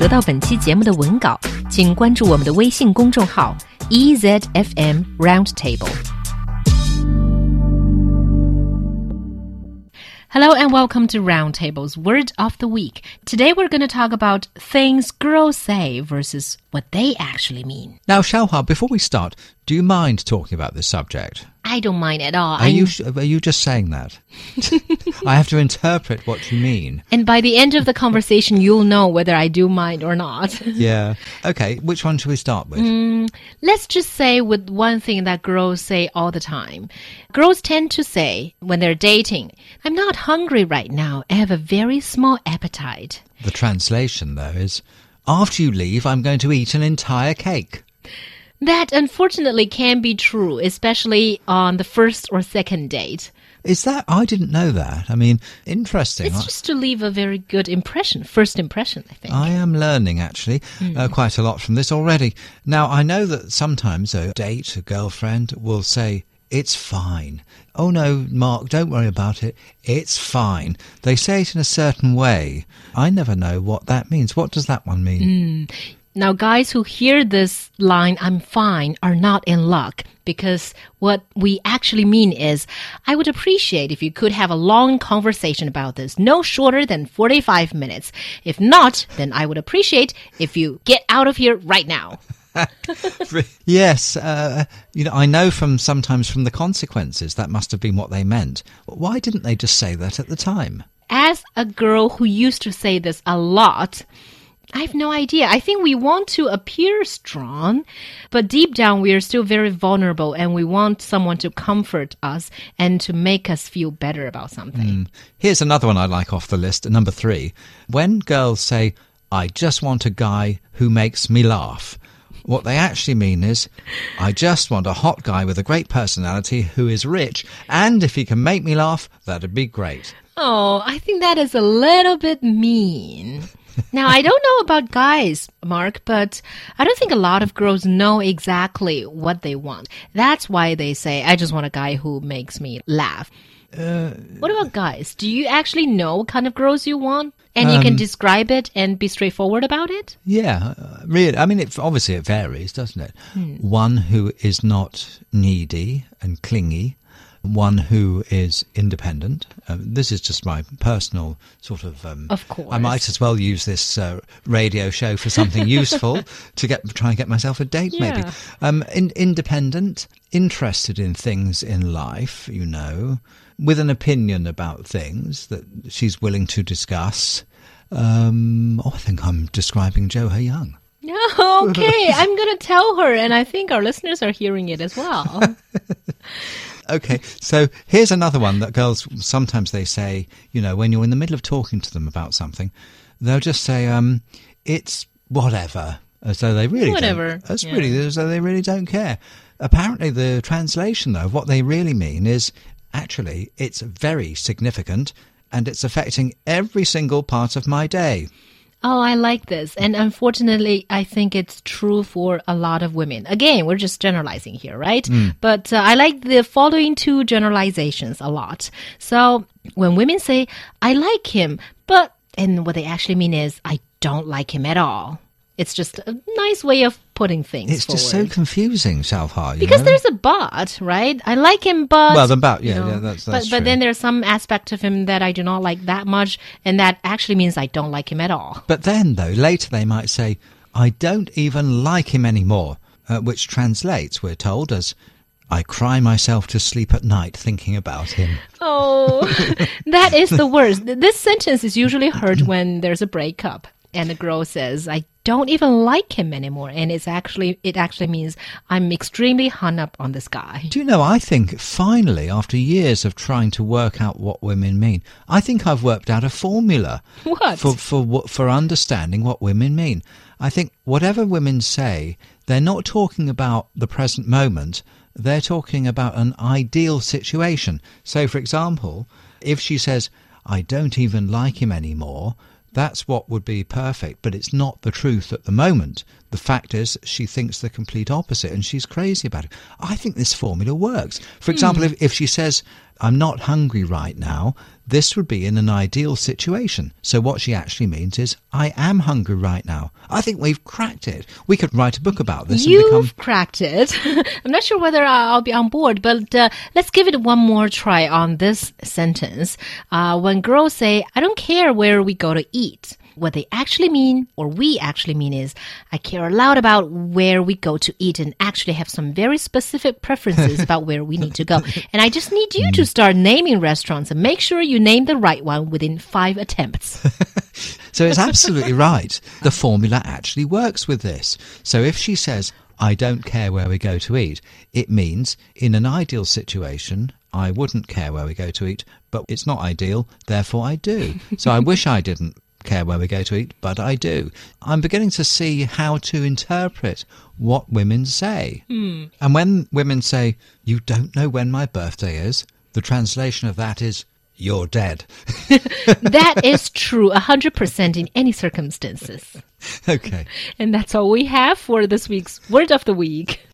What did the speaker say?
得到本期节目的文稿，请关注我们的微信公众号 EZFM Roundtable。Hello and welcome to Roundtable's Word of the Week. Today we're going to talk about things girls say versus what they actually mean. Now, Xiaohua, before we start, do you mind talking about this subject? I don't mind at all. Are you are you just saying that? I have to interpret what you mean. And by the end of the conversation, you'll know whether I do mind or not. Yeah. Okay. Which one should we start with? Mm, let's just say with one thing that girls say all the time. Girls tend to say when they're dating, "I'm not hungry right now. I have a very small appetite." The translation, though, is after you leave, I'm going to eat an entire cake. That unfortunately can be true, especially on the first or second date. Is that? I didn't know that. I mean, interesting. It's just to leave a very good impression, first impression, I think. I am learning actually uh, quite a lot from this already. Now, I know that sometimes a date, a girlfriend will say, it's fine. Oh no, Mark, don't worry about it. It's fine. They say it in a certain way. I never know what that means. What does that one mean? Now, guys who hear this line, I'm fine, are not in luck because what we actually mean is, I would appreciate if you could have a long conversation about this, no shorter than 45 minutes. If not, then I would appreciate if you get out of here right now. yes, uh, you know, I know from sometimes from the consequences that must have been what they meant. Why didn't they just say that at the time? As a girl who used to say this a lot, I have no idea. I think we want to appear strong, but deep down we are still very vulnerable and we want someone to comfort us and to make us feel better about something. Hmm. Here's another one I like off the list, number three. When girls say, I just want a guy who makes me laugh. What they actually mean is, I just want a hot guy with a great personality who is rich, and if he can make me laugh, that'd be great. Oh, I think that is a little bit mean. Now, I don't know about guys, Mark, but I don't think a lot of girls know exactly what they want. That's why they say, I just want a guy who makes me laugh. what about guys? Do you actually know what kind of girls you want? And you can describe it and be straightforward about it? Yeah, uh, really. I mean, it, obviously it varies, doesn't it? One who is not needy and clingy, one who is independent. Um, this is just my personal sort of. Um, Of course. I might as well use this uh, radio show for something useful to get try and get myself a date, maybe. Yeah. Um, in, independent, interested in things in life, you know, with an opinion about things that she's willing to discuss. Um, oh, I think I'm describing Joe Her Young. okay, I'm going to tell her, and I think our listeners are hearing it as well. Okay, so here's another one that girls sometimes they say, you know, when you're in the middle of talking to them about something, they'll just say, um, "It's whatever," as though they really Whatever, Don't, that's yeah. really as though they really don't care. Apparently, the translation though, of what they really mean is actually it's very significant and it's affecting every single part of my day. Oh, I like this. And unfortunately, I think it's true for a lot of women. Again, we're just generalizing here, right? But uh, I like the following two generalizations a lot. So when women say, I like him, but, and what they actually mean is, I don't like him at all. It's just a nice way of putting things It's just so forward. confusing, Xiaohua. because there's a but, right? I like him, but Well, the but, you yeah, know, yeah, that's- but that's but true. then there's some aspect of him that I do not like that much, and that actually means I don't like him at all. But then, though, later they might say, I don't even like him anymore, uh, which translates, we're told, as I cry myself to sleep at night thinking about him. Oh, that is the worst. This sentence is usually heard when there's a breakup and the girl says, "I don't even like him anymore," and it's actually it actually means I'm extremely hung up on this guy. Do you know, I think finally, after years of trying to work out what women mean, I think I've worked out a formula What? for for for understanding what women mean. I think whatever women say, they're not talking about the present moment. They're talking about an ideal situation. So, for example, if she says, "I don't even like him anymore," that's what would be perfect, but it's not the truth at the moment. The fact is, she thinks the complete opposite and she's crazy about it. I think this formula works. For hmm. example, if, if she says, I'm not hungry right now, this would be in an ideal situation. So what she actually means is, I am hungry right now. I think we've cracked it. We could write a book about this You've become. cracked it. I'm not sure whether I'll be on board, but uh, let's give it one more try on this sentence. Uh, when girls say, I don't care where we go to eat. What they actually mean, or we actually mean, is I care a lot about where we go to eat and actually have some very specific preferences about where we need to go. And I just need you to mm. start naming restaurants and make sure you name the right one within five attempts. So it's absolutely right. The formula actually works with this. So if she says, I don't care where we go to eat, it means in an ideal situation, I wouldn't care where we go to eat, but it's not ideal, therefore I do. So I wish I didn't care where we go to eat, but I do. I'm beginning to see how to interpret what women say. Hmm. And when women say, You don't know when my birthday is, the translation of that is, You're dead. that is true 100% in any circumstances. okay. And that's all we have for this week's Word of the Week.